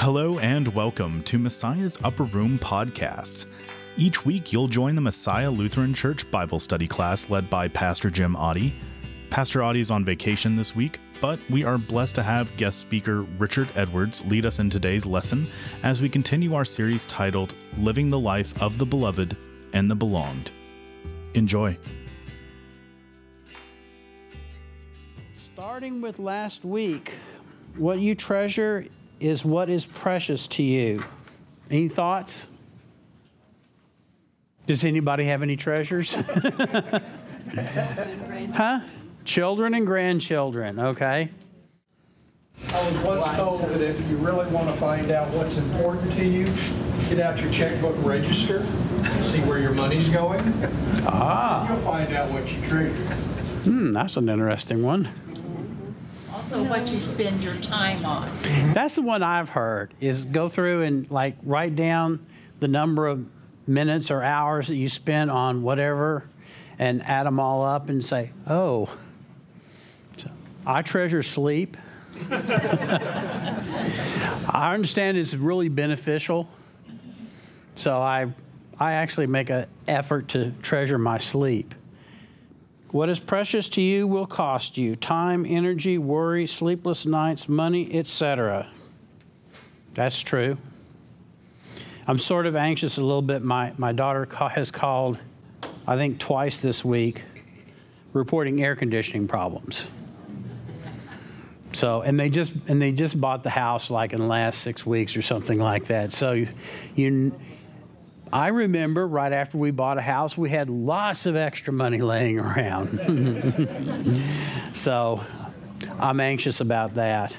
Hello and welcome to Messiah's Upper Room podcast. Each week, you'll join the Messiah Lutheran Church Bible study class led by Pastor Jim Oddie. Pastor Oddie is on vacation this week, but we are blessed to have guest speaker Richard Edwards lead us in today's lesson as we continue our series titled Living the Life of the Beloved and the Belonged. Enjoy. Starting with last week, what you treasure is what is precious to you. Any thoughts? Does anybody have any treasures? huh? Children and grandchildren, okay? I was once told that if you really want to find out what's important to you, get out your checkbook register, see where your money's going. Ah. You'll find out what you treasure. Hmm, that's an interesting one. Also, what you spend your time on. That's the one I've heard is go through and like write down the number of minutes or hours that you spend on whatever and add them all up and say, oh, I treasure sleep. I understand it's really beneficial. So I, I actually make an effort to treasure my sleep. What is precious to you will cost you time, energy, worry, sleepless nights, money, etc. That's true. I'm sort of anxious a little bit. My, my daughter has called, I think, twice this week, reporting air conditioning problems. So, and they just and they just bought the house like in the last six weeks or something like that. So, you, you I remember right after we bought a house, we had lots of extra money laying around. so I'm anxious about that.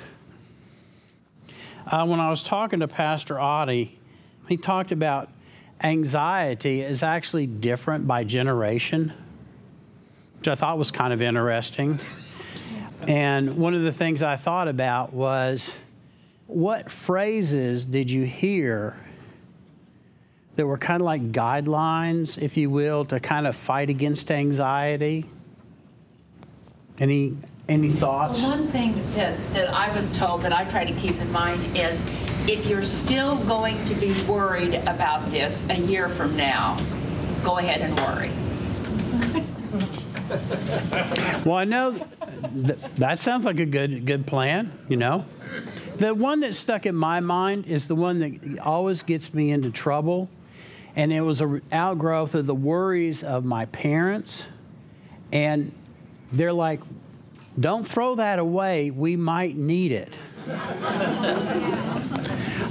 Uh, when I was talking to Pastor Oddie, he talked about anxiety is actually different by generation, which I thought was kind of interesting. And one of the things I thought about was what phrases did you hear that were kind of like guidelines, if you will, to kind of fight against anxiety? Any any thoughts? Well, one thing that, that I was told that I try to keep in mind is if you're still going to be worried about this a year from now, go ahead and worry. Well, I know th- that sounds like a good good plan, you know. The one that stuck in my mind is the one that always gets me into trouble, and it was an outgrowth of the worries of my parents, and they're like, "Don't throw that away. We might need it."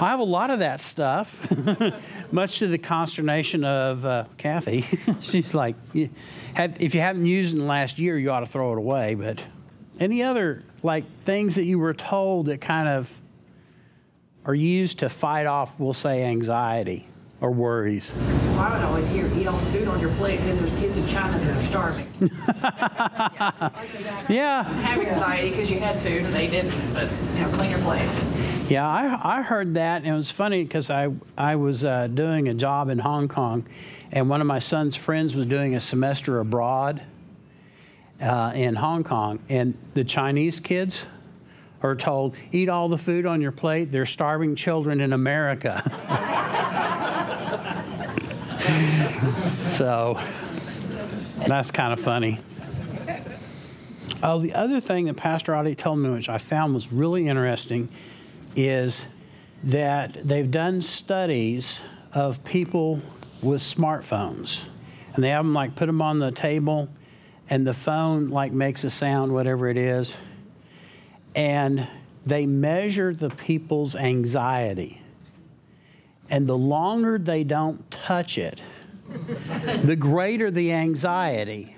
I have a lot of that stuff, much to the consternation of uh, Kathy. She's like, if you haven't used it in the last year, you ought to throw it away. But any other like things that you were told that kind of are used to fight off, we'll say, anxiety or worries? Well, I don't know, if you eat all the food on your plate because there's kids in China that are starving. Yeah, Have anxiety because you had food and they didn't, but, you know, clean your plate. yeah, I, I heard that, and it was funny because I, I was uh, doing a job in Hong Kong, and one of my son's friends was doing a semester abroad uh, in Hong Kong, and the Chinese kids are told, eat all the food on your plate. They're starving children in America. so that's kind of funny. Oh, the other thing that Pastor Oddie told me, which I found was really interesting, is that they've done studies of people with smartphones, and they have them like put them on the table, and the phone like makes a sound, whatever it is, and they measure the people's anxiety, and the longer they don't touch it, the greater the anxiety.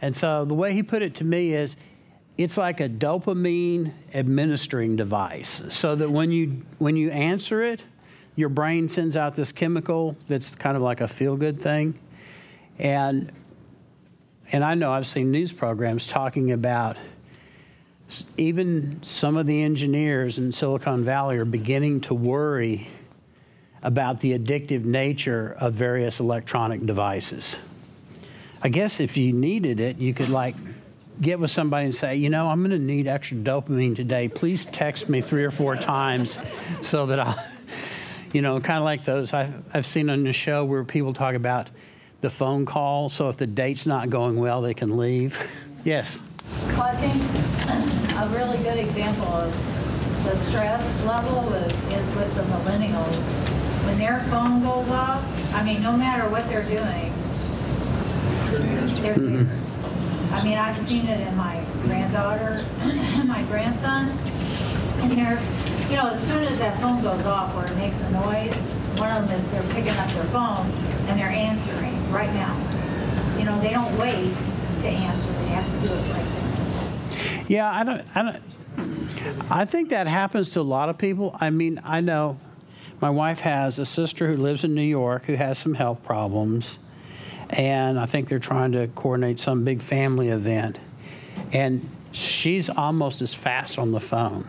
And so the way he put it to me is it's like a dopamine administering device so that when you when you answer it, your brain sends out this chemical that's kind of like a feel good thing. And and I know I've seen news programs talking about even some of the engineers in Silicon Valley are beginning to worry about the addictive nature of various electronic devices. I guess if you needed it, you could like get with somebody and say, you know, I'm going to need extra dopamine today. Please text me three or four times so that I'll, you know, kind of like those I've, I've seen on the show where people talk about the phone call. So if the date's not going well, they can leave. Yes. Well, I think a really good example of the stress level is is with the millennials. When their phone goes off, I mean, no matter what they're doing, they're mm-hmm. there. I mean, I've seen it in my granddaughter and my grandson. And they're, you know, as soon as that phone goes off or it makes a noise, one of them is they're picking up their phone and they're answering right now. You know, they don't wait to answer, they have to do it right then. Yeah, I don't, I don't, I think that happens to a lot of people. I mean, I know my wife has a sister who lives in New York who has some health problems, and I think they're trying to coordinate some big family event. And she's almost as fast on the phone,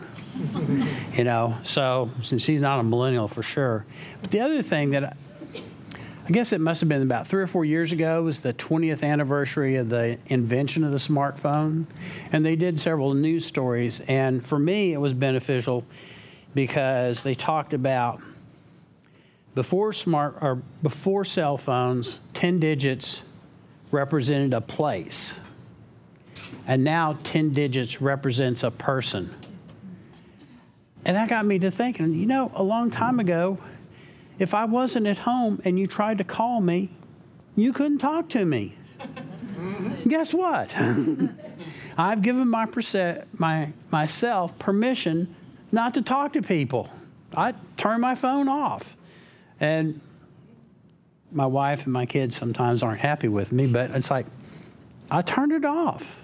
you know, so since she's not a millennial for sure. But the other thing that I guess it must have been about three or four years ago was the 20th anniversary of the invention of the smartphone. And they did several news stories. And for me, it was beneficial because they talked about before smart or before cell phones, 10 digits represented a place. And now 10 digits represents a person. And that got me to thinking, you know, a long time ago, if I wasn't at home and you tried to call me, you couldn't talk to me. Guess what? I've given my, my myself permission not to talk to people. I turn my phone off. And my wife and my kids sometimes aren't happy with me, but it's like I turned it off.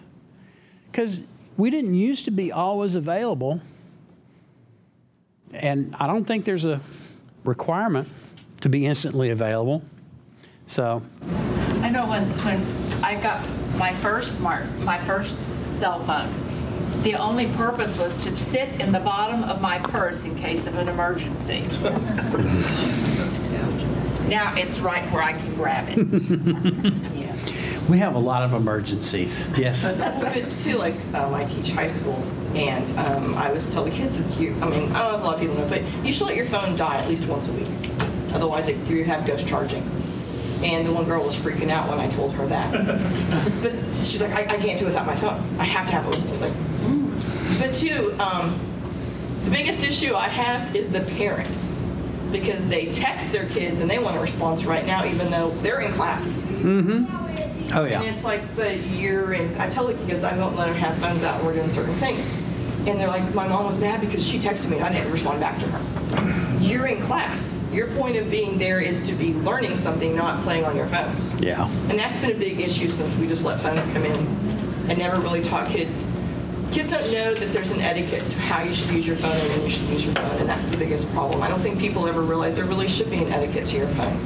Because we didn't used to be always available. And I don't think there's a requirement to be instantly available. So, I know when, when I got my first smart, my first cell phone, the only purpose was to sit in the bottom of my purse in case of an emergency. Now it's right where I can grab it. yeah. we have a lot of emergencies. Yes. A little bit too, like, um, I teach high school, and um, I always tell the kids that you, I mean, I don't know if a lot of people know, but you should let your phone die at least once a week. Otherwise, it, you have ghost charging. And the one girl was freaking out when I told her that. but she's like, I, I can't do it without my phone. I have to have it with me. I was like, "Ooh." But two, um, the biggest issue I have is the parents. Because they text their kids and they want a response right now, even though they're in class. Mm-hmm. Oh, yeah. And it's like, but you're in, I tell the kids I won't let them have phones out when we're doing certain things. And they're like, my mom was mad because she texted me and I didn't respond back to her. You're in class. Your point of being there is to be learning something, not playing on your phones. Yeah. And that's been a big issue since we just let phones come in and never really taught kids. Kids don't know that there's an etiquette to how you should use your phone and when you should use your phone, and that's the biggest problem. I don't think people ever realize there really should be an etiquette to your phone.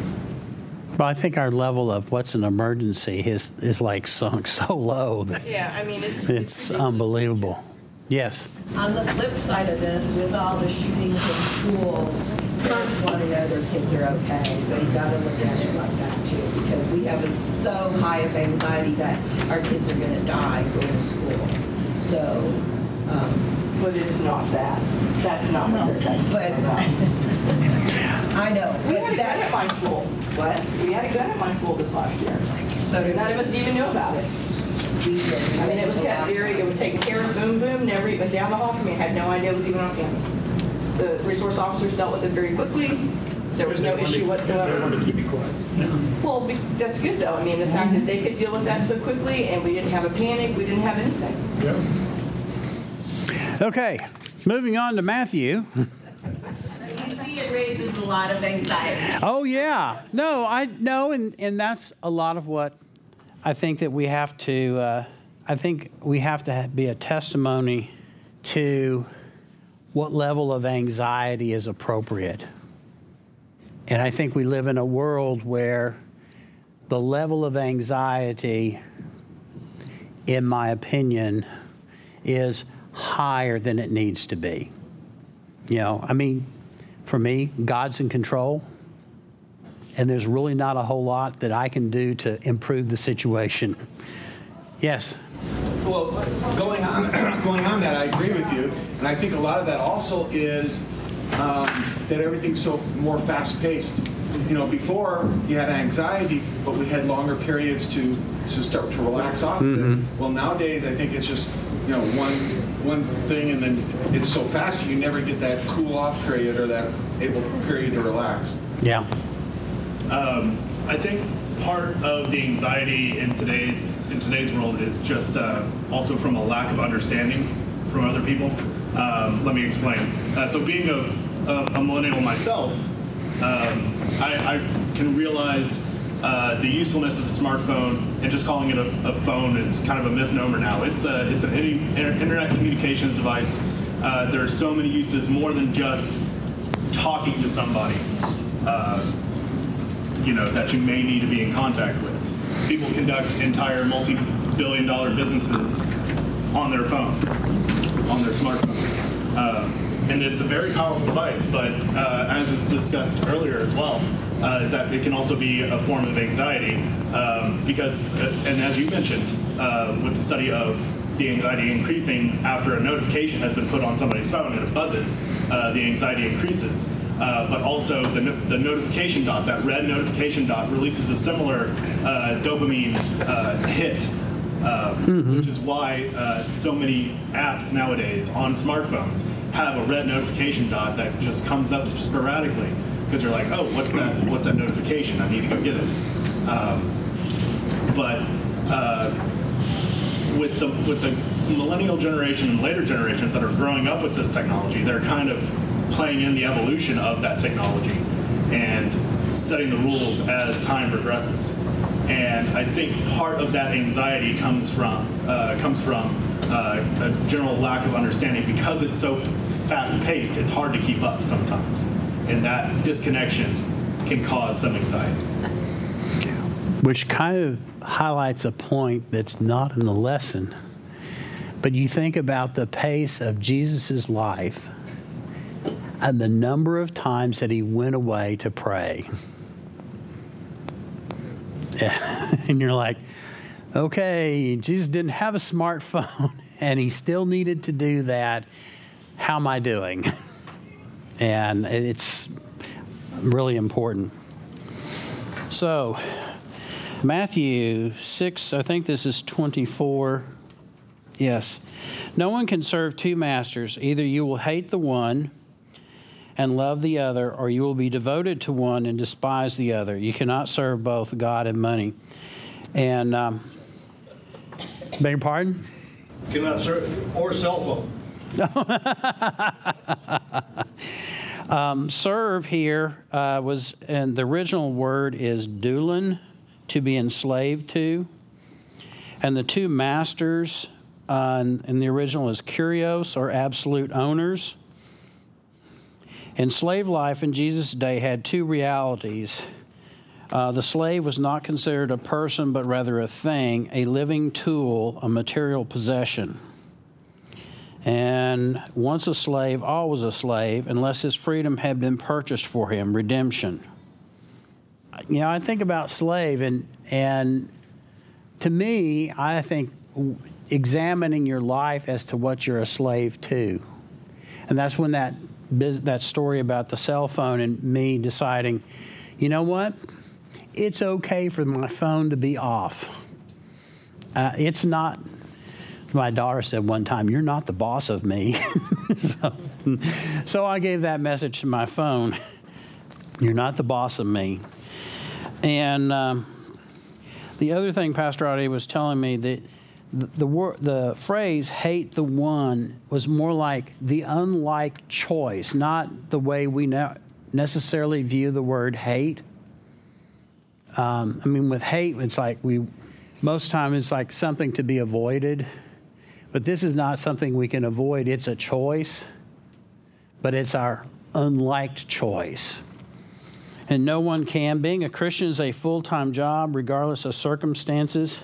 But I think our level of what's an emergency is, is like sunk so low that Yeah, I mean, it's. it's unbelievable. Yes. On the flip side of this, with all the shootings in schools, parents want to know their kids are okay, so you got to look at it like that too, because we have a so high of anxiety that our kids are going to die going to school. So, um, But it's not that. That's not what they're texting but about. I know. We but had a gun at that- my school. What? We had a gun at my school this last year. So did None of us even knew about it. we did. I mean, it was kept very, it was taken care of, boom, boom, never, it was down the hall from me. I had no idea it was even on campus. The resource officers dealt with it very quickly. There was no issue whatsoever. keep it quiet. Well, be- that's good though. I mean, the fact that they could deal with that so quickly and we didn't have a panic, we didn't have anything. Okay. Moving on to Matthew. You see, it raises a lot of anxiety. Oh yeah, no, I no, and and that's a lot of what I think that we have to. Uh, I think we have to ha- be a testimony to what level of anxiety is appropriate. And I think we live in a world where the level of anxiety, in my opinion, is higher than it needs to be. You know, I mean, for me, God's in control, and there's really not a whole lot that I can do to improve the situation. Yes. Well, going on, going on that, I agree with you, and I think a lot of that also is um, that everything's so more fast-paced. You know, before you had anxiety, but we had longer periods to to start to relax off of it. Well, nowadays I think it's just you know one one thing, and then it's so fast you never get that cool off period or that able period to relax. Yeah. I think part of the anxiety in today's in today's world is just uh, also from a lack of understanding from other people. Um, let me explain. Uh, so, being a, a, a millennial myself, um, I, I can realize uh, the usefulness of the smartphone, and just calling it a, a phone is kind of a misnomer now. It's a, it's an internet communications device. Uh, there are so many uses more than just talking to somebody. Uh, you know, that you may need to be in contact with. People conduct entire multi-billion dollar businesses on their phone, on their smartphone. Um, and it's a very powerful device, but uh, as is discussed earlier as well, uh, is that it can also be a form of anxiety um, because, uh, and as you mentioned, uh, with the study of the anxiety increasing after a notification has been put on somebody's phone and it buzzes, uh, the anxiety increases. Uh, but also the, no- the notification dot, that red notification dot, releases a similar uh, dopamine uh, hit, uh, which is why uh, so many apps nowadays on smartphones have a red notification dot that just comes up sporadically because you're like, oh, what's that? What's that notification? I need to go get it. Um, but uh, with the with the millennial generation and later generations that are growing up with this technology, they're kind of playing in the evolution of that technology and setting the rules as time progresses. And I think part of that anxiety comes from uh, comes from uh, a general lack of understanding because it's so fast paced. It's hard to keep up sometimes, and that disconnection can cause some anxiety. which kind of highlights a point that's not in the lesson. But you think about the pace of Jesus' life and the number of times that he went away to pray. And you're like, okay, Jesus didn't have a smartphone and he still needed to do that. How am I doing? And it's really important. So, Matthew 6, I think this is 24. Yes. No one can serve two masters. Either you will hate the one and love the other, or you will be devoted to one and despise the other. You cannot serve both God and money. And, um, beg your pardon? Cannot serve, or cell phone. Um, serve here uh, was, and the original word is doulen, to be enslaved to. And the two masters uh, in, in the original is kurios, or absolute owners. Enslaved life in Jesus' day had two realities. Uh, the slave was not considered a person, but rather a thing, a living tool, a material possession. And once a slave, always a slave, unless his freedom had been purchased for him, redemption. You know, I think about slave, and, and to me, I think examining your life as to what you're a slave to. And that's when that, that story about the cell phone and me deciding, you know what? It's okay for my phone to be off. Uh, it's not my daughter said one time, You're not the boss of me. so, so I gave that message to my phone You're not the boss of me. And um, the other thing Pastor Oddie was telling me that the, the, wor- the phrase hate the one was more like the unlike choice, not the way we now necessarily view the word hate. Um, I mean, with hate, it's like we, most time it's like something to be avoided. But this is not something we can avoid. It's a choice, but it's our unliked choice. And no one can. Being a Christian is a full time job, regardless of circumstances.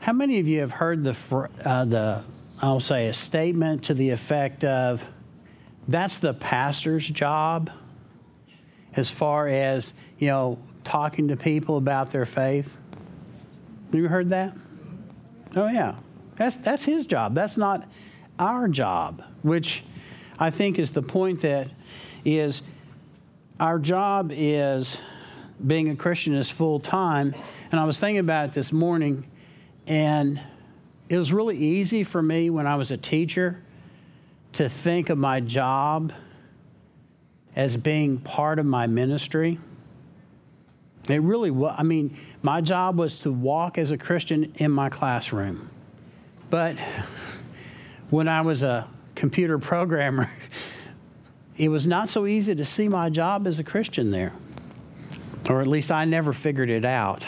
How many of you have heard the, uh, the, I'll say, a statement to the effect of, that's the pastor's job, as far as, you know, talking to people about their faith? You heard that? Oh, yeah. That's, that's his job. That's not our job, which I think is the point that is our job is being a Christian is full time. And I was thinking about it this morning, and it was really easy for me when I was a teacher to think of my job as being part of my ministry. It really was. I mean, my job was to walk as a Christian in my classroom. But when I was a computer programmer, it was not so easy to see my job as a Christian there. Or at least I never figured it out.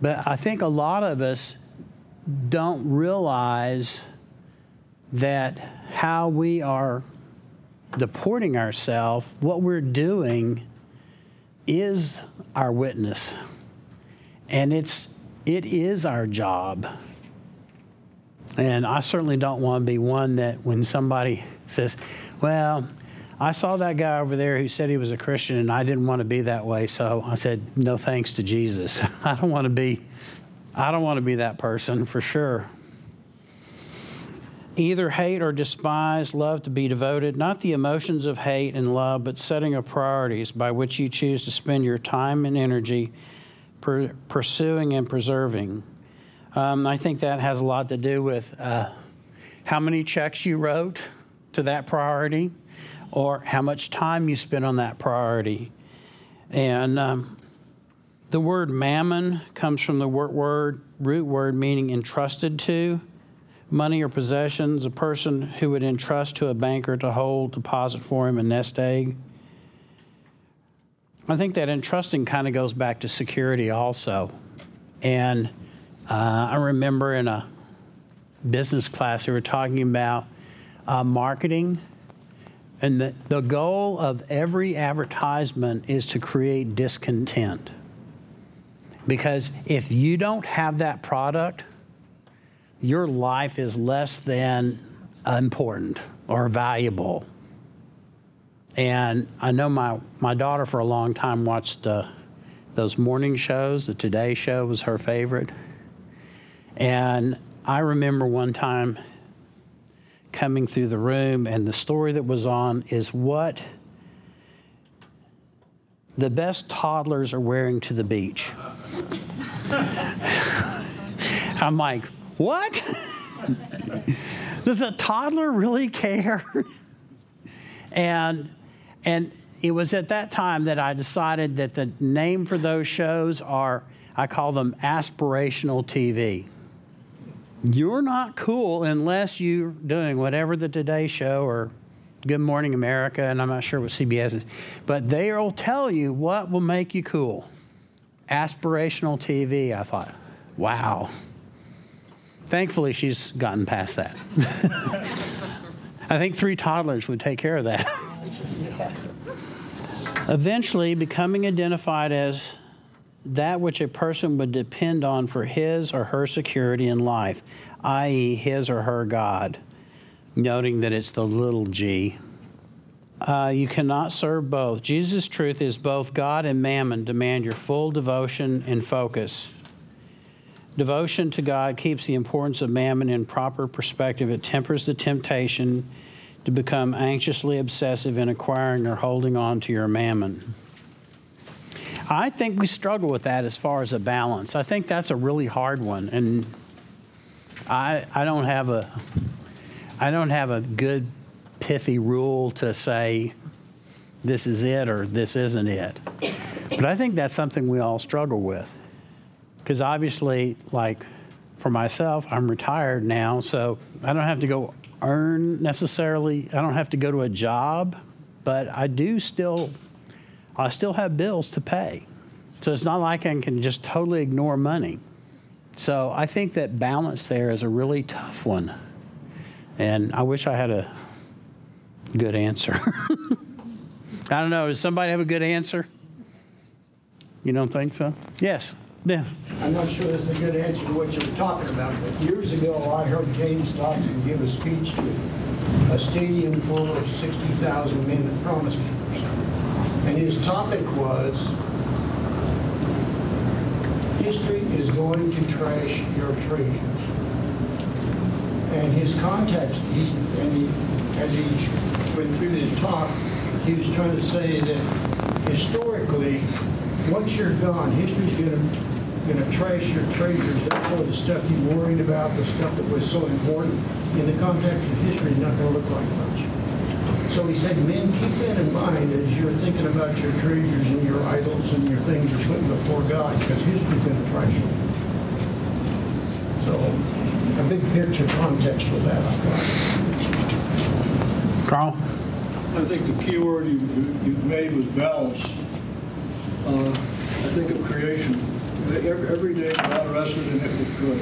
But I think a lot of us don't realize that how we are deporting ourselves, what we're doing, is our witness. And it's, it is our job. And I certainly don't want to be one that when somebody says, well, I saw that guy over there who said he was a Christian and I didn't want to be that way, so I said, no thanks to Jesus. I don't want to be I don't want to be that person for sure. Either hate or despise, love to be devoted, not the emotions of hate and love, but setting of priorities by which you choose to spend your time and energy per- pursuing and preserving. Um, I think that has a lot to do with uh, how many checks you wrote to that priority or how much time you spent on that priority. And um, the word mammon comes from the word, root word meaning entrusted to money or possessions, a person who would entrust to a banker to hold, deposit for him, a nest egg. I think that entrusting kind of goes back to security also. And uh, I remember in a business class, they were talking about uh, marketing. And the, the goal of every advertisement is to create discontent. Because if you don't have that product, your life is less than important or valuable. And I know my, my daughter for a long time watched uh, those morning shows. The Today Show was her favorite. And I remember one time coming through the room, and the story that was on is what the best toddlers are wearing to the beach. I'm like, what? Does a toddler really care? and and it was at that time that I decided that the name for those shows are I call them aspirational TV. You're not cool unless you're doing whatever the Today Show or Good Morning America, and I'm not sure what CBS is, but they'll tell you what will make you cool. Aspirational TV. I thought, wow. Thankfully, she's gotten past that. I think three toddlers would take care of that. Eventually, becoming identified as that which a person would depend on for his or her security in life, i.e., his or her God, noting that it's the little g. Uh, you cannot serve both. Jesus' truth is both God and mammon demand your full devotion and focus. Devotion to God keeps the importance of mammon in proper perspective. It tempers the temptation to become anxiously obsessive in acquiring or holding on to your mammon. I think we struggle with that as far as a balance. I think that's a really hard one, and I I don't have a I don't have a good pithy rule to say this is it or this isn't it. But I think that's something we all struggle with. Because obviously, like for myself, I'm retired now, so I don't have to go earn necessarily, I don't have to go to a job, but I do still, I still have bills to pay. So it's not like I can just totally ignore money. So I think that balance there is a really tough one. And I wish I had a good answer. I don't know. Does somebody have a good answer? You don't think so? Yes. I'm not sure this is a good answer to what you're talking about, but years ago, I heard James Dobson give a speech to a stadium full of 60,000 men at Promise Keepers. And his topic was, history is going to trash your treasures. And his context, he, and he, as he went through the talk, he was trying to say that historically, once you're gone, history's gonna, gonna trash your treasures. Therefore, the stuff you worried about, the stuff that was so important, in the context of history, is not gonna look like much. So he said, men, keep that in mind as you're thinking about your treasures and your idols and your things you're putting before God, because history's gonna trash them. So, a big picture context for that, I thought. Carl? I think the key word you, you made was balance. Uh, I think of creation. Every, every day God rested and it was good.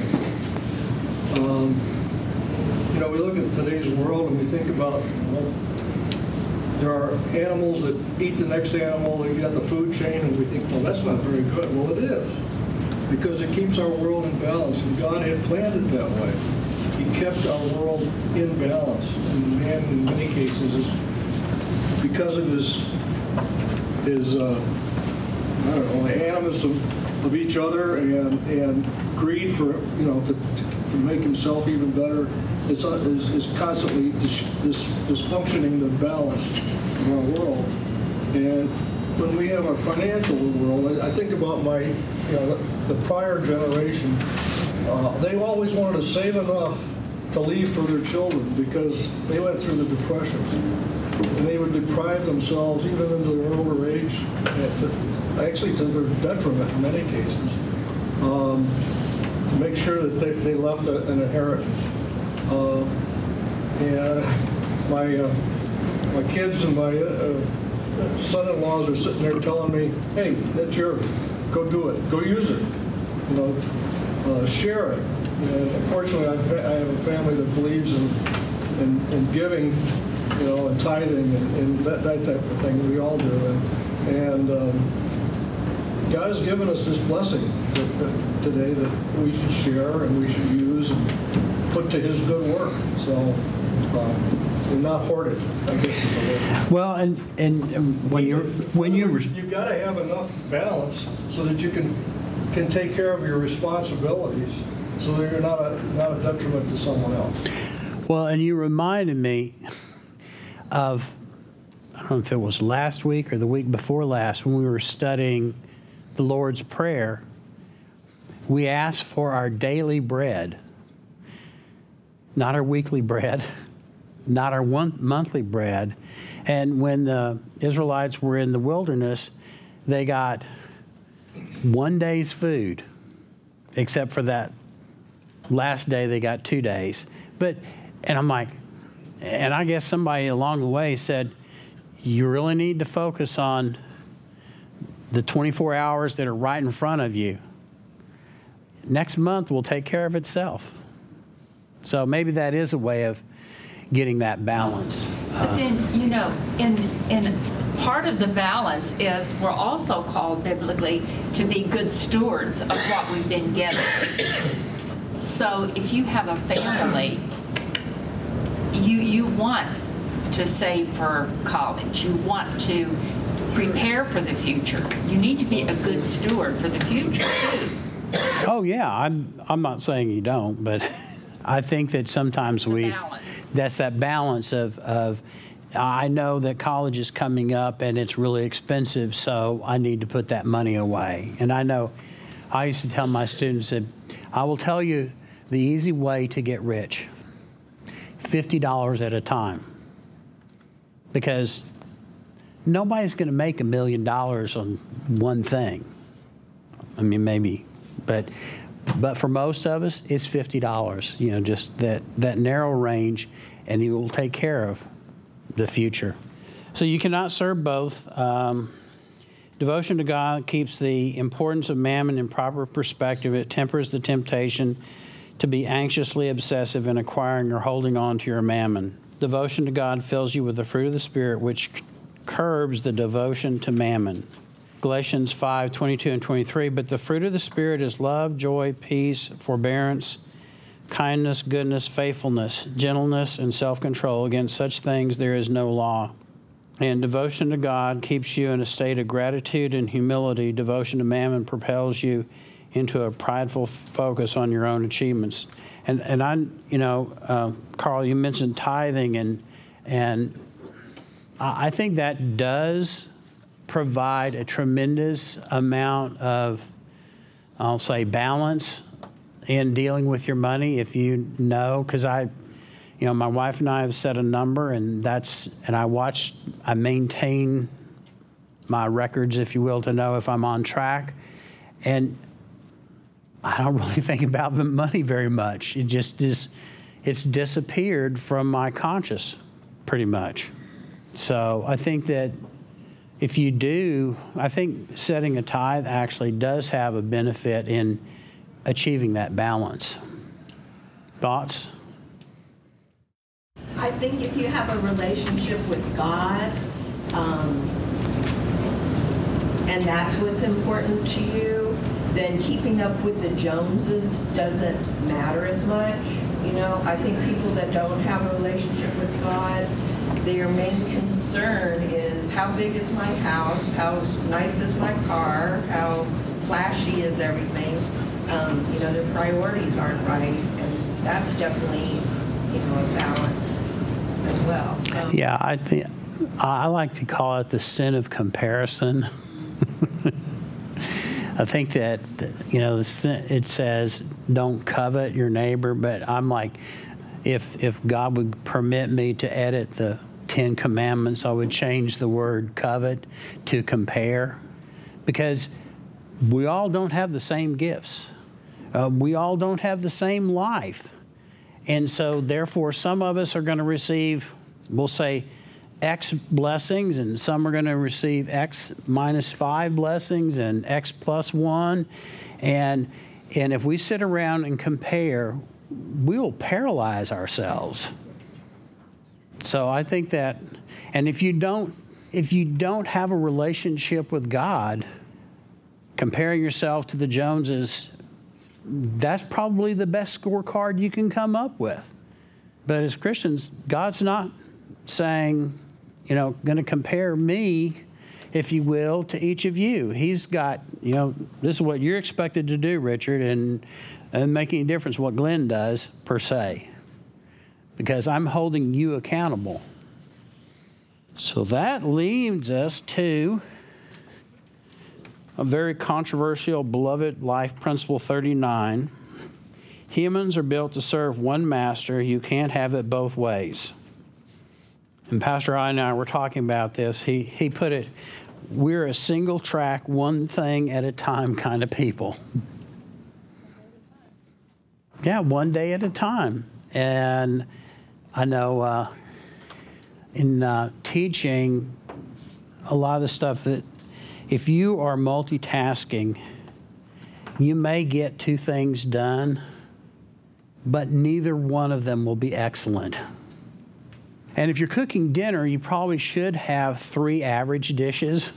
Um, You know, we look at today's world and we think about, well, there are animals that eat the next animal, you got the food chain, and we think, well, that's not very good. Well, it is, because it keeps our world in balance, and God had planned it that way. He kept our world in balance, and man, in many cases, is because of his, his, uh, I don't know, the animus of, of each other and, and greed for, you know, to, to make himself even better, is, is, is constantly dis, dis, dysfunctioning the balance of our world. And when we have our financial world, I I think about my, you know, the, the prior generation, uh, they always wanted to save enough to leave for their children because they went through the depressions. And they would deprive themselves, even into their older age, the- actually to their detriment in many cases, um, to make sure that they, they left a- an inheritance. Uh, And my, uh, my kids and my uh, son-in-laws are sitting there telling me, hey, that's yours, go do it, go use it, you know, uh, share it. And unfortunately, I've- I have a family that believes in, in in giving, you know, and tithing and and that, that type of thing, we all do. And and um, God has given us this blessing that- that today that we should share and we should use and put to his good work. So, um, and not hoard it, I guess is the word. Well, and, and um, when you're, when you, res- You've got to have enough balance so that you can, can take care of your responsibilities, so that you're not a, not a detriment to someone else. well, and you reminded me of, I don't know if it was last week or the week before last, when we were studying the Lord's Prayer. We ask for our daily bread, not our weekly bread, not our one monthly bread. And when the Israelites were in the wilderness, they got one day's food, except for that last day they got two days. But, and I'm like, and I guess somebody along the way said, you really need to focus on the 24 hours that are right in front of you. Next month will take care of itself. So maybe that is a way of getting that balance. But uh, then, you know, in, in, part of the balance is we're also called biblically to be good stewards of what we've been given. So if you have a family, you, you want to save for college, you want to prepare for the future. You need to be a good steward for the future too. Oh yeah, I'm I'm not saying you don't, but I think that sometimes we balance. that's that balance of of I know that college is coming up and it's really expensive, so I need to put that money away. And I know I used to tell my students that I will tell you the easy way to get rich. $50 at a time. Because nobody's going to make a million dollars on one thing. I mean, maybe, but but for most of us, it's fifty dollars. You know, just that that narrow range, and you will take care of the future. So you cannot serve both. Um, devotion to God keeps the importance of mammon in proper perspective. It tempers the temptation to be anxiously obsessive in acquiring or holding on to your mammon. Devotion to God fills you with the fruit of the Spirit, which curbs the devotion to mammon. Galatians 5 22 and 23. But the fruit of the Spirit is love, joy, peace, forbearance, kindness, goodness, faithfulness, gentleness, and self control. Against such things there is no law. And devotion to God keeps you in a state of gratitude and humility. Devotion to mammon propels you into a prideful focus on your own achievements. and and I, you know, uh, Carl, you mentioned tithing, and and I think that does provide a tremendous amount of, I'll say, balance in dealing with your money if you know, because I, you know, my wife and I have set a number, and that's, and I watch, I maintain my records, if you will, to know if I'm on track. And I don't really think about the money very much. It just is, it's disappeared from my conscious pretty much. So I think that if you do, I think setting a tithe actually does have a benefit in achieving that balance. Thoughts? I think if you have a relationship with God, um, and that's what's important to you, then keeping up with the Joneses doesn't matter as much. You know, I think people that don't have a relationship with God, their main concern is how big is my house, how nice is my car, how flashy is everything. Um, you know, their priorities aren't right, and that's definitely, you know, a balance as well. So. Yeah, I think I like to call it the sin of comparison. I think that you know it says don't covet your neighbor, but I'm like, if if God would permit me to edit the Ten Commandments, I would change the word covet to compare, because we all don't have the same gifts. Uh, we all don't have the same life. And so, therefore, some of us are going to receive, we'll say, X blessings, and some are going to receive X minus five blessings and X plus one. And, and if we sit around and compare, we'll paralyze ourselves. So I think that, and if you don't, if you don't have a relationship with God, comparing yourself to the Joneses, that's probably the best scorecard you can come up with. But as Christians, God's not saying, you know, going to compare me, if you will, to each of you. He's got, you know, this is what you're expected to do, Richard, and and making a difference what Glenn does per se, because I'm holding you accountable. So that leads us to a very controversial beloved life principle 39. Humans are built to serve one master. You can't have it both ways. And Pastor I and I were talking about this. He, he put it, we're a single track, one thing at a time kind of people. Yeah, one day at a time. And I know uh, in uh, teaching, a lot of the stuff that if you are multitasking, you may get two things done, but neither one of them will be excellent. And if you're cooking dinner, you probably should have three average dishes.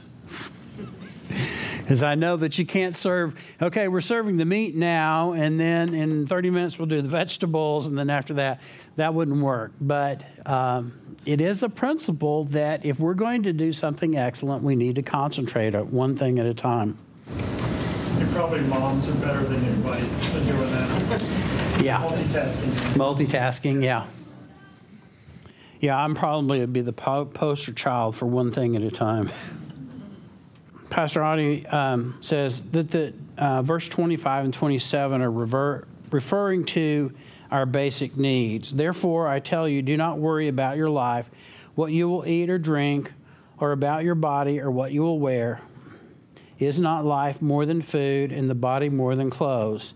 Because I know that you can't serve, okay, we're serving the meat now, and then in 30 minutes we'll do the vegetables, and then after that, that wouldn't work. But um, it is a principle that if we're going to do something excellent, we need to concentrate on one thing at a time. And probably moms are better than anybody at doing that. Yeah. Multitasking. Multitasking, yeah. Yeah, I'm probably would be the poster child for one thing at a time. Pastor Oddie um, says that the uh, verse 25 and 27 are referring to our basic needs. Therefore, I tell you, do not worry about your life, what you will eat or drink, or about your body or what you will wear. Is not life more than food, and the body more than clothes?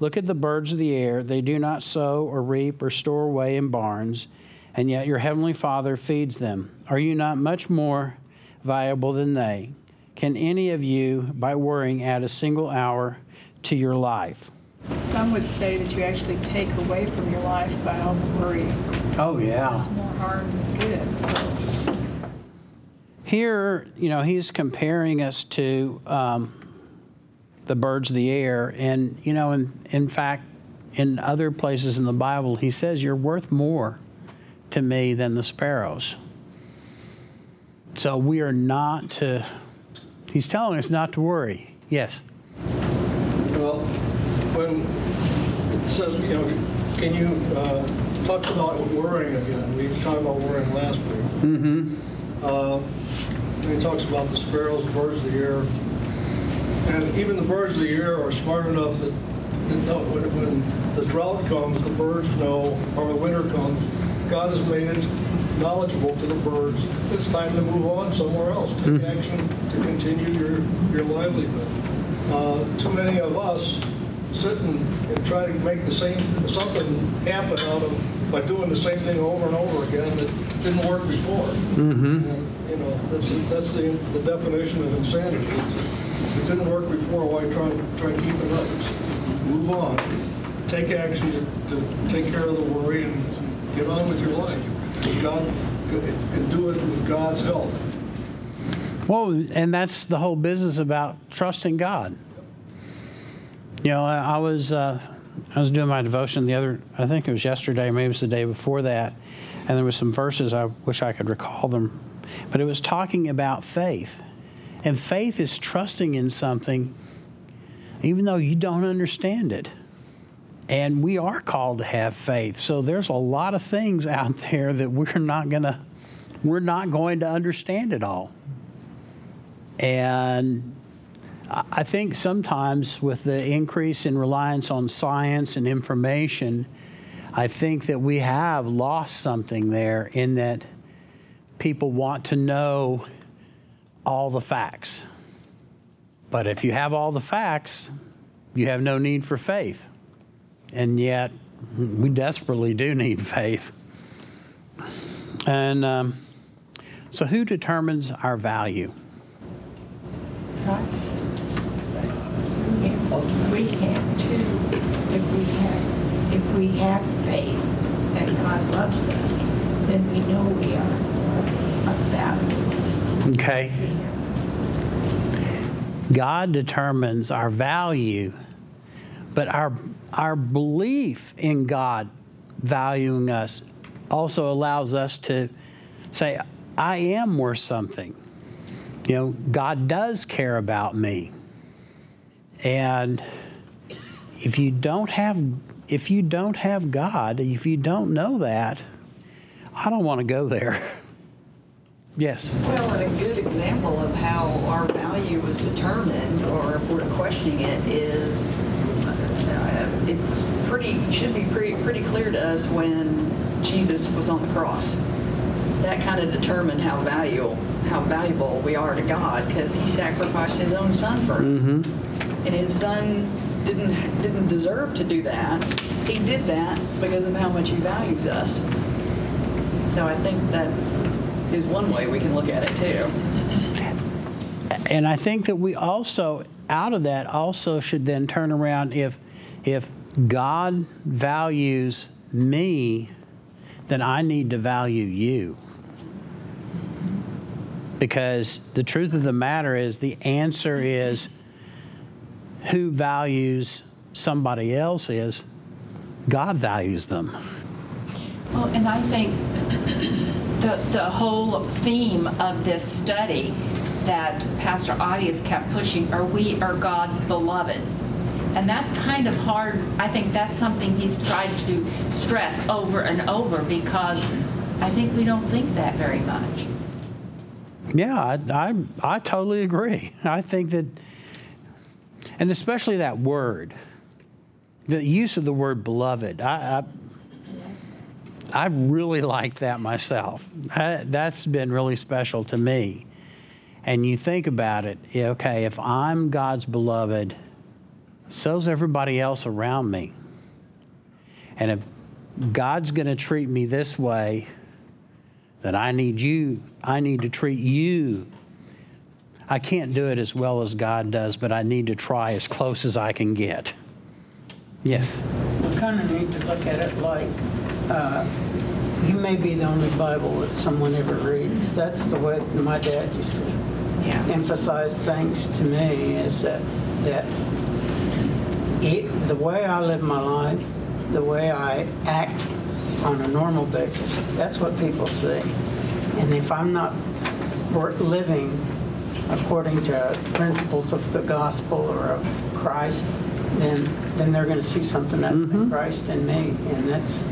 Look at the birds of the air. They do not sow or reap or store away in barns, and yet your heavenly Father feeds them. Are you not much more valuable than they? Can any of you, by worrying, add a single hour to your life? Some would say that you actually take away from your life by all the worry. Oh, yeah. It's more harm than good. So Here, you know, he's comparing us to um, the birds of the air. And, you know, in, in fact, in other places in the Bible, he says, You're worth more to me than the sparrows. So we are not to, he's telling us not to worry. Yes. Well, when it says, you know, can you, uh, talk about worrying again? We talked about worrying last week. Mm-hmm. Uh, he talks about the sparrows, the birds of the air. And even the birds of the air are smart enough that, that know when, when the drought comes, the birds know, or the winter comes, God has made it knowledgeable to the birds, it's time to move on somewhere else, take action to continue your, your livelihood. Uh, Too many of us sit and, and try to make the same, th- something happen out of, by doing the same thing over and over again that didn't work before. And, You know, that's, that's the, the definition of insanity. It's- It didn't work before, why try, try and keep it up? Move on, take action to, to take care of the worry and get on with your life. God, and do it with God's help. Well, and that's the whole business about trusting God. You know, I, I was uh, I was doing my devotion the other, I think it was yesterday, maybe it was the day before that, and there was some verses I wish I could recall them, but it was talking about faith, and faith is trusting in something, even though you don't understand it. And we are called to have faith. So there's a lot of things out there that we're not gonna, we're not going to understand it all. And I think sometimes with the increase in reliance on science and information, I think that we have lost something there in that people want to know all the facts. But if you have all the facts, you have no need for faith. And yet, we desperately do need faith. And um, so, who determines our value? We can too, if we have, if we have faith that God loves us, then we know we are of value. Okay. God determines our value, but our, our belief in God valuing us also allows us to say, I am worth something. You know, God does care about me. And if you don't have if you don't have God, if you don't know that, I don't want to go there. Yes. Well, and a good example of how our value was determined, or if we're questioning it, is it's pretty should be pretty pretty clear to us when Jesus was on the cross. That kind of determined how valuable how valuable we are to God because He sacrificed His own Son for us, mm-hmm. and His Son didn't didn't deserve to do that. He did that because of how much He values us. So I think that is one way we can look at it too. And I think that we also, out of that, also should then turn around if, if God values me, then I need to value you. Because the truth of the matter is, the answer is who values somebody else is God values them. Well, and I think the, the whole theme of this study that Pastor Oddie has kept pushing are we are God's beloved. And that's kind of hard. I think that's something he's tried to stress over and over because I think we don't think that very much. Yeah, I, I, I totally agree. I think that, and especially that word, the use of the word beloved, I, I, I really like that myself. I, that's been really special to me. And you think about it, okay, if I'm God's beloved, so's everybody else around me. And if God's going to treat me this way, then I need you, I need to treat you. I can't do it as well as God does, but I need to try as close as I can get. Yes. We kind of need to look at it like uh, you may be the only Bible that someone ever reads. That's the way my dad used to emphasize things to me is that that it, the way I live my life, the way I act on a normal basis, that's what people see. And if I'm not living according to principles of the gospel or of Christ, then, then they're going to see something other than mm-hmm. Christ in me. And that's,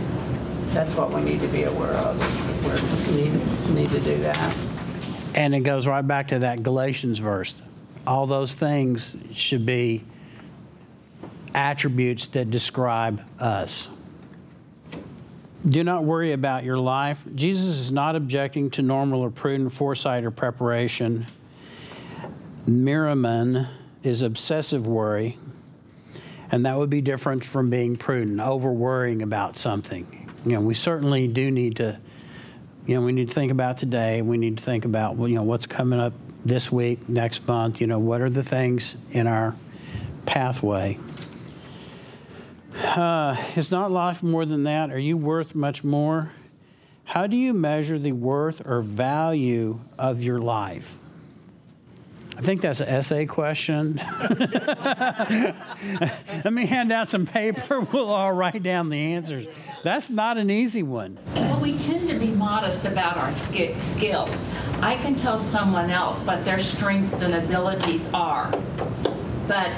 that's what we need to be aware of, we need, need to do that. And it goes right back to that Galatians verse. All those things should be attributes that describe us. Do not worry about your life. Jesus is not objecting to normal or prudent foresight or preparation. Merriman is obsessive worry, and that would be different from being prudent, over worrying about something. You know, we certainly do need to you know, we need to think about today. We need to think about, you know, what's coming up this week, next month. You know, what are the things in our pathway? Uh, is not life more than that? Are you worth much more? How do you measure the worth or value of your life? I think that's an essay question. Let me hand out some paper. We'll all write down the answers. That's not an easy one. Well, we tend to be modest about our ski- skills. I can tell someone else what their strengths and abilities are, but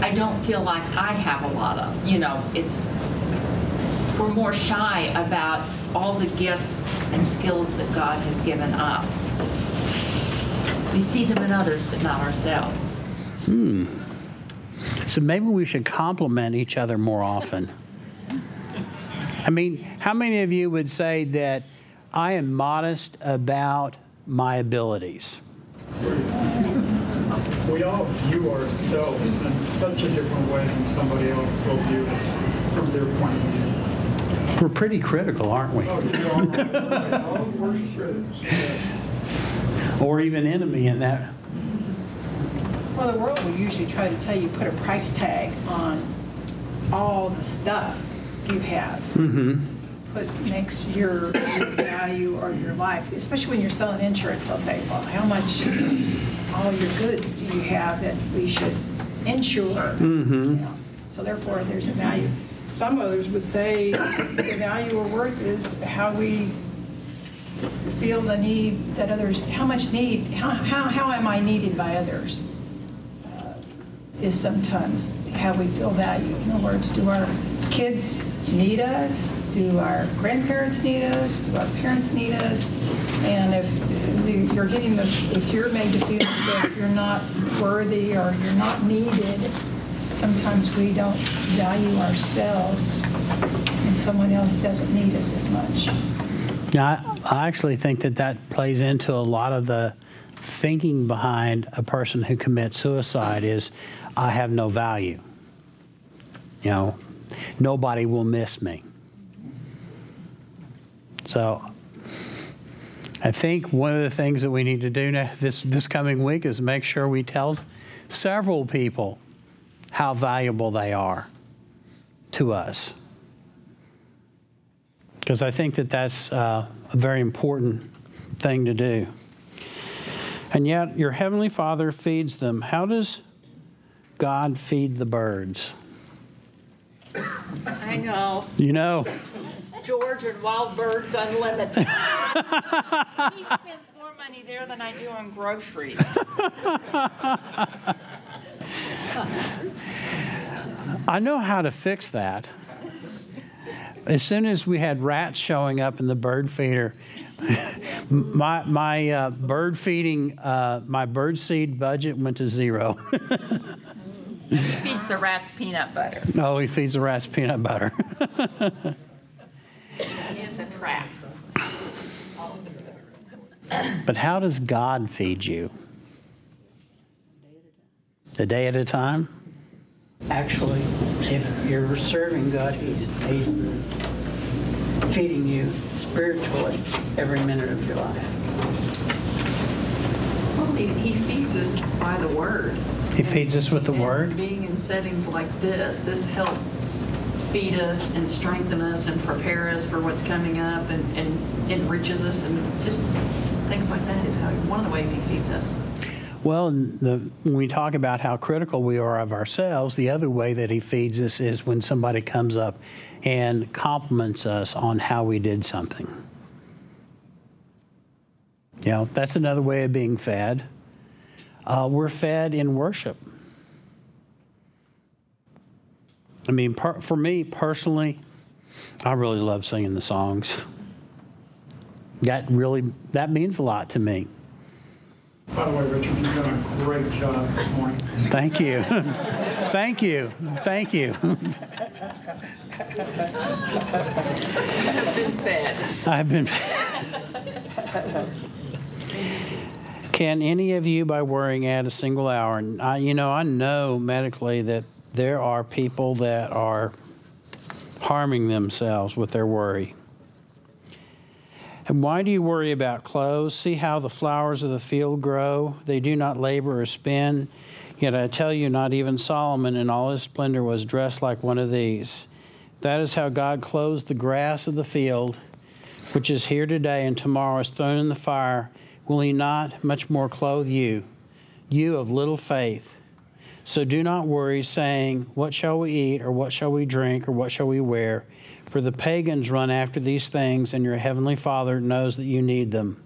I don't feel like I have a lot of, you know, it's, we're more shy about all the gifts and skills that God has given us. We see them in others, but not ourselves. Hmm. So maybe we should compliment each other more often. I mean, how many of you would say that I am modest about my abilities? We all view ourselves in such a different way than somebody else will view us from their point of view. We're pretty critical, aren't we? Oh, you're all right. All the worst critics. Or even enemy in that. Well, the world will usually try to tell you, put a price tag on all the stuff you have. Mm-hmm. What makes your your value or your life, especially when you're selling insurance, they'll say, well, how much, all your goods do you have that we should insure? Mm-hmm. So therefore, there's a value. Some others would say the value or worth is how we feel the need that others, how much need, how, how, how am I needed by others? uh, Is sometimes how we feel valued. In other words, do our kids need us? Do our grandparents need us? Do our parents need us? And if you're getting the, if you're made to feel that you're not worthy or you're not needed, sometimes we don't value ourselves and someone else doesn't need us as much. Now, I actually think that that plays into a lot of the thinking behind a person who commits suicide is, I have no value. You know, nobody will miss me. So I think one of the things that we need to do now, this, this coming week is make sure we tell several people how valuable they are to us. Because I think that that's uh, a very important thing to do. And yet, your Heavenly Father feeds them. How does God feed the birds? I know. You know, George and Wild Birds Unlimited. he spends more money there than I do on groceries. I know how to fix that. As soon as we had rats showing up in the bird feeder, my my uh, bird feeding uh, my bird seed budget went to zero. He feeds the rats peanut butter oh, he feeds the rats peanut butter. In the traps. but how does God feed you? A day at a time? Actually, if you're serving God, He's, he's feeding you spiritually every minute of your life. Well, he, he feeds us by the word. He feeds us with the And word. Being in settings like this, this helps feed us and strengthen us and prepare us for what's coming up and, and enriches us and just things like that is how, one of the ways he feeds us. Well, the, when we talk about how critical we are of ourselves, the other way that he feeds us is when somebody comes up and compliments us on how we did something. You know, that's another way of being fed. Uh, we're fed in worship. I mean, per, for me personally, I really love singing the songs. That really that means a lot to me. By the way, Richard, you've done a great job this morning. Thank you. Thank you. Thank you. have been fed. I've been. Can any of you, by worrying, add a single hour? And I, you know, I know medically that there are people that are harming themselves with their worry. And why do you worry about clothes? See how the flowers of the field grow? They do not labor or spin. Yet I tell you, not even Solomon in all his splendor was dressed like one of these. That is how God clothes the grass of the field, which is here today and tomorrow is thrown in the fire. Will he not much more clothe you, you of little faith? So do not worry, saying, What shall we eat, or what shall we drink, or what shall we wear? For the pagans run after these things, and your heavenly Father knows that you need them.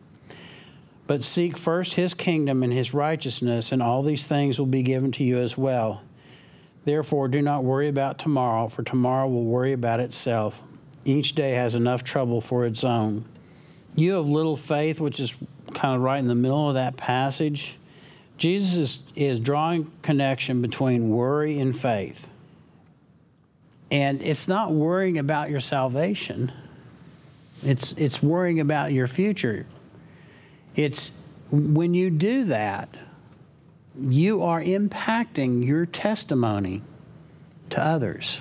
But seek first his kingdom and his righteousness, and all these things will be given to you as well. Therefore, do not worry about tomorrow, for tomorrow will worry about itself. Each day has enough trouble for its own. You have little faith, which is kind of right in the middle of that passage. Jesus is, is drawing connection between worry and faith. And it's not worrying about your salvation. It's it's worrying about your future. It's when you do that, you are impacting your testimony to others.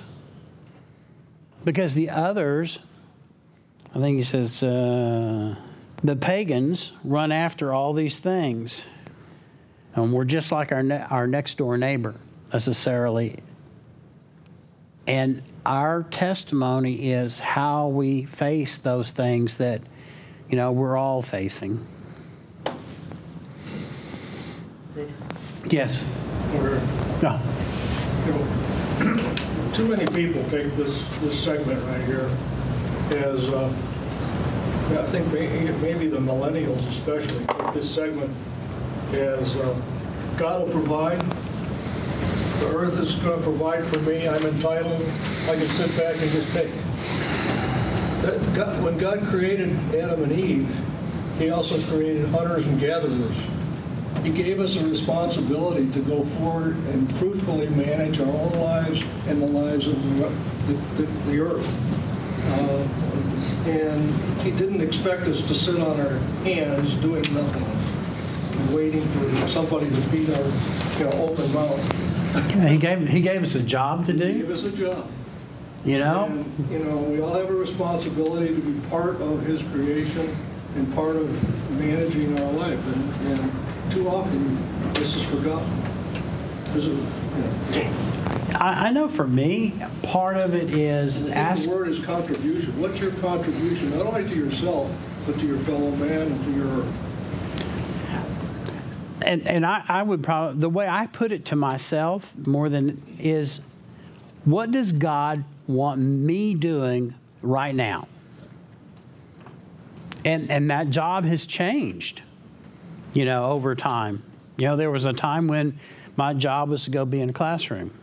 Because the others, I think he says, uh, the pagans run after all these things. And we're just like our, ne- our next door neighbor, necessarily. And our testimony is how we face those things that, you know, we're all facing. Yes. No. Too many people take this, this segment right here as, uh, I think maybe the millennials especially, take this segment as uh, God will provide, the earth is going to provide for me, I'm entitled, I can sit back and just take. That God- When God created Adam and Eve, he also created hunters and gatherers. He gave us a responsibility to go forward and fruitfully manage our own lives and the lives of the, the, the earth. Uh, and he didn't expect us to sit on our hands doing nothing, waiting for somebody to feed our, you know, open mouth. He gave, he gave us a job to He do, gave us a job. you know? And, you know, we all have a responsibility to be part of his creation and part of managing our life. And, and too often, this is forgotten. Because of, you know, I, I know for me, part of it is I think ask. the word is contribution. What's your contribution, not only to yourself, but to your fellow man and to your earth? And and I, I would probably the way I put it to myself more than is what does God want me doing right now? And and that job has changed, you know, over time. You know, there was a time when my job was to go be in a classroom.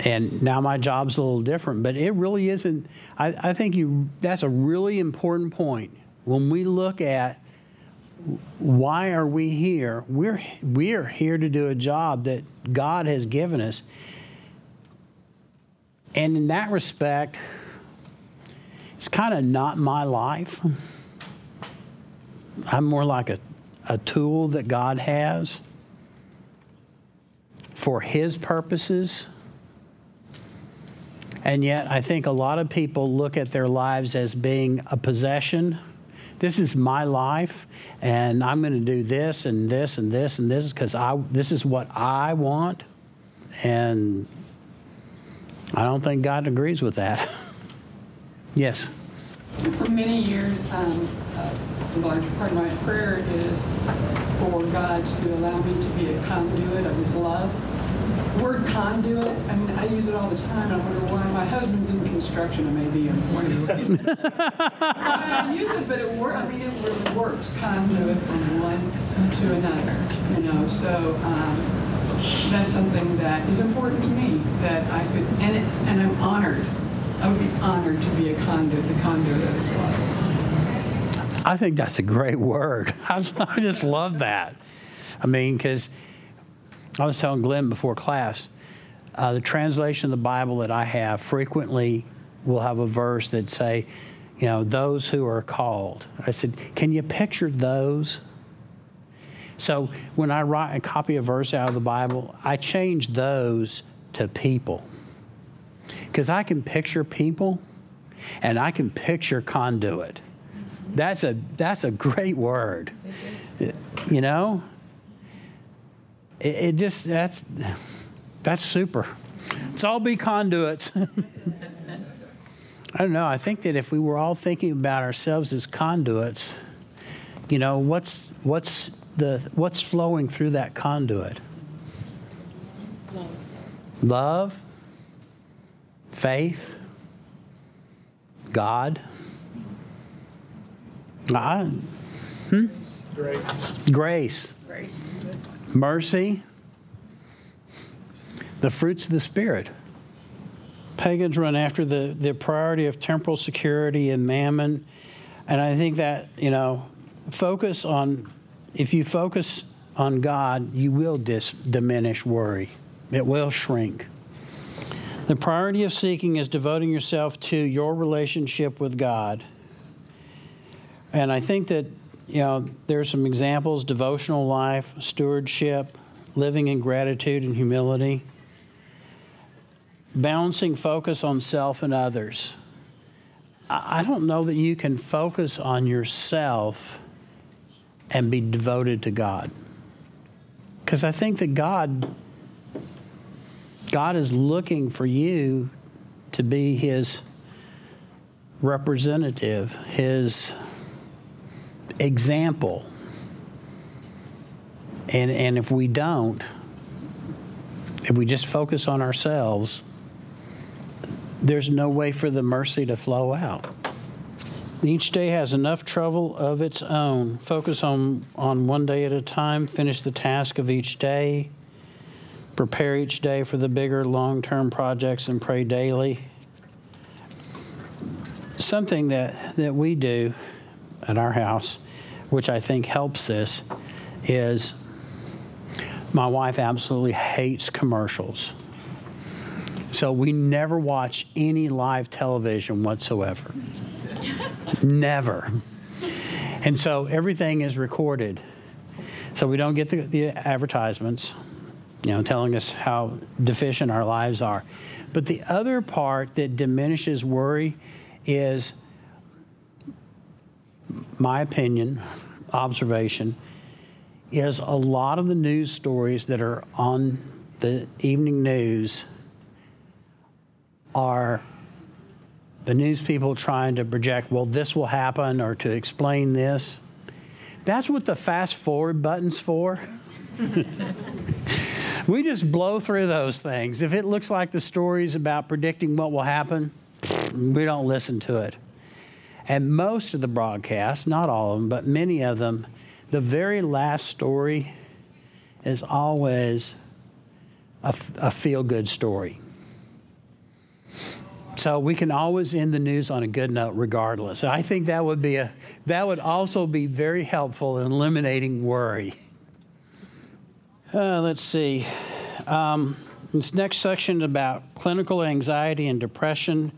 And now my job's a little different, but it really isn't. I, I think you that's a really important point. When we look at why are we here? We're we are here to do a job that God has given us. And in that respect, it's kind of not my life. I'm more like a, a tool that God has for His purposes. And yet, I think a lot of people look at their lives as being a possession. This is my life, and I'm going to do this and this and this and this because I this is what I want, and I don't think God agrees with that. yes. For many years, um, uh, the larger part of my prayer is for God to allow me to be a conduit of His love. The word conduit, I mean, I use it all the time. I wonder why my husband's in construction. It may be one of the reasons. I use it, but it works. I mean, it really works. Conduit from one to another. You know, so um, that's something that is important to me, that I could, and, it- and I'm honored. I would be honored to be a conduit, the conduit of his love. I think that's a great word. I, I just love that. I mean, because I was telling Glenn before class, uh, the translation of the Bible that I have frequently will have a verse that say, you know, those who are called. I said, can you picture those? So when I write and copy a verse out of the Bible, I change those to people. Because I can picture people and I can picture conduit. That's a that's a great word. You know? It, it just that's that's super. Let's all be conduits. I don't know. I think that if we were all thinking about ourselves as conduits, you know, what's what's the what's flowing through that conduit? Love. Love, faith, God. I, hmm? Grace. Grace. Grace. Mercy. The fruits of the Spirit. Pagans run after the, the priority of temporal security and mammon. And I think that, you know, focus on, if you focus on God, you will dis, diminish worry, it will shrink. The priority of seeking is devoting yourself to your relationship with God. And I think that, you know, there are some examples devotional life, stewardship, living in gratitude and humility, balancing focus on self and others. I don't know that you can focus on yourself and be devoted to God. Because I think that God God is looking for you to be his representative, his example. And, and if we don't, if we just focus on ourselves, there's no way for the mercy to flow out. Each day has enough trouble of its own. Focus on, on one day at a time, finish the task of each day, prepare each day for the bigger long term projects, and pray daily. Something that, that we do at our house, which I think helps this, is my wife absolutely hates commercials. So we never watch any live television whatsoever. never. And so everything is recorded. So we don't get the, the, advertisements, you know, telling us how deficient our lives are. But the other part that diminishes worry is my opinion, observation, is a lot of the news stories that are on the evening news are the news people trying to project, well, this will happen or to explain this. That's what the fast forward button's for. we just blow through those things. If it looks like the story's about predicting what will happen, we don't listen to it. And most of the broadcasts, not all of them, but many of them, the very last story is always a, a feel good story. So we can always end the news on a good note regardless. I think that would be a that would also be very helpful in eliminating worry. Uh, let's see. Um, this next section is about clinical anxiety and depression.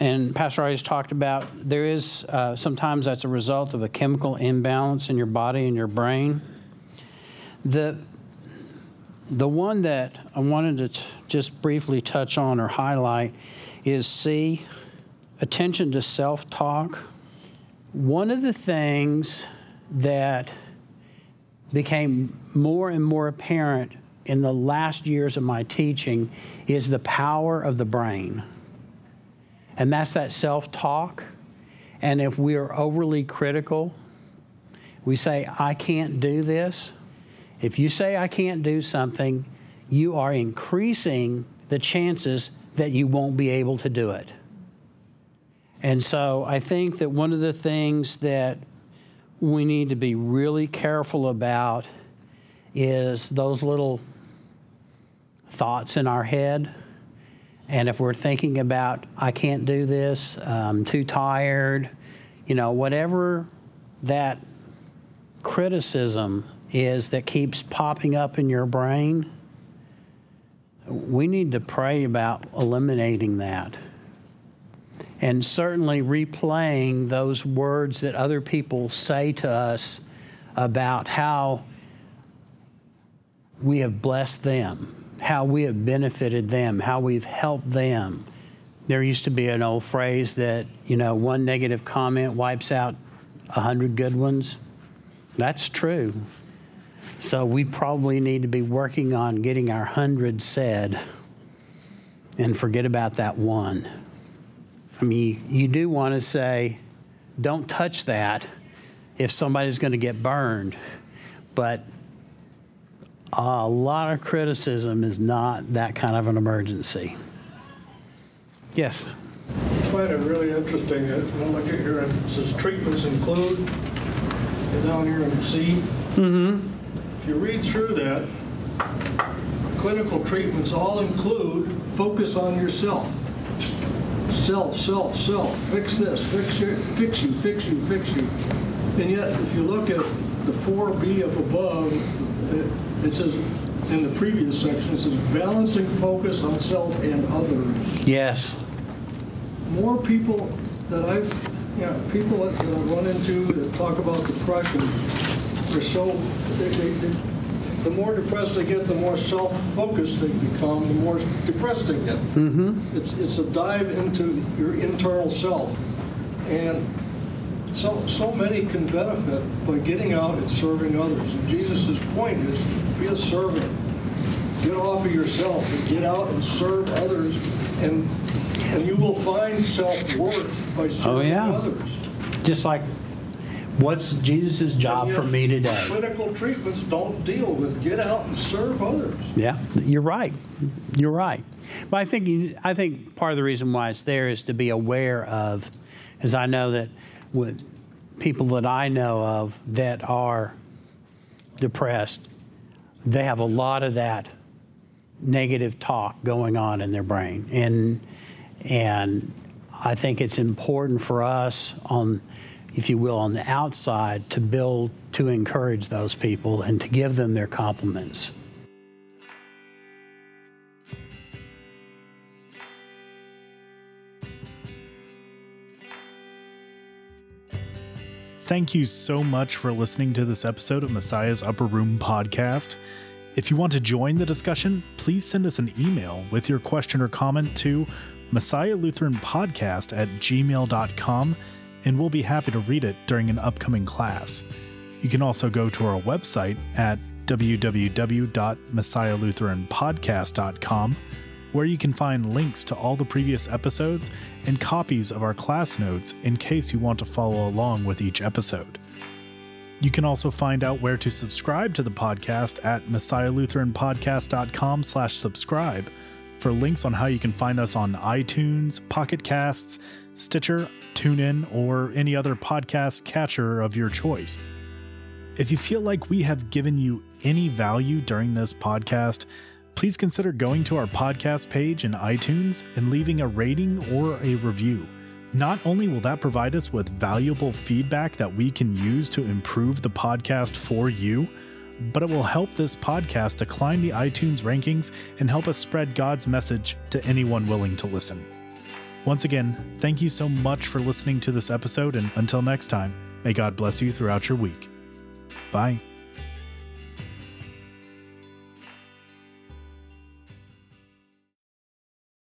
And Pastor always talked about there is uh, sometimes that's a result of a chemical imbalance in your body and your brain. The the one that I wanted to t- just briefly touch on or highlight is C, attention to self talk. One of the things that became more and more apparent in the last years of my teaching is the power of the brain. And that's that self talk. And if we are overly critical, we say, I can't do this. If you say, I can't do something, you are increasing the chances that you won't be able to do it. And so I think that one of the things that we need to be really careful about is those little thoughts in our head. And if we're thinking about, I can't do this, I'm too tired, you know, whatever that criticism is that keeps popping up in your brain, we need to pray about eliminating that. And certainly replaying those words that other people say to us about how we have blessed them, how we have benefited them, how we've helped them. There used to be an old phrase that, you know, one negative comment wipes out a hundred good ones. That's true. So we probably need to be working on getting our hundred said and forget about that one. I mean, you do want to say, don't touch that if somebody's going to get burned. But a lot of criticism is not that kind of an emergency. Yes. I find it really interesting that when I look at here, it says treatments include, and down here in C. Mm-hmm. If you read through that, clinical treatments all include focus on yourself. Self, self, self, fix this, fix your, fix you, fix you, fix you. And yet, if you look at the 4B up above, it, it says, in the previous section, it says balancing focus on self and others. Yes. More people that I've, you know, people that I've run into that talk about depression are so, they, they, they, the more depressed they get, the more self-focused they become, the more depressed they get. Mm-hmm. It's, it's a dive into your internal self. And so, so many can benefit by getting out and serving others. And Jesus' point is, be a servant. Get off of yourself and get out and serve others, and, and you will find self-worth by serving Oh, serving yeah. others. Just like, what's Jesus' job for me today? Clinical treatments don't deal with get out and serve others. Yeah, you're right. You're right. But I think I think part of the reason why it's there is to be aware of, as I know that with people that I know of that are depressed, they have a lot of that negative talk going on in their brain, and and I think it's important for us on, if you will, on the outside to build to encourage those people and to give them their compliments. Thank you so much for listening to this episode of Messiah's Upper Room podcast. If you want to join the discussion, please send us an email with your question or comment to Messiah Lutheran Podcast at gmail.com, and we'll be happy to read it during an upcoming class. You can also go to our website at www.messiahlutheranpodcast.com, where you can find links to all the previous episodes and copies of our class notes in case you want to follow along with each episode. You can also find out where to subscribe to the podcast at messiahlutheranpodcast.com slash subscribe for links on how you can find us on iTunes, Pocket Casts, Stitcher, TuneIn, or any other podcast catcher of your choice. If you feel like we have given you any value during this podcast, please consider going to our podcast page in iTunes and leaving a rating or a review. Not only will that provide us with valuable feedback that we can use to improve the podcast for you, but it will help this podcast to climb the iTunes rankings and help us spread God's message to anyone willing to listen. Once again, thank you so much for listening to this episode, and until next time, may God bless you throughout your week. Bye.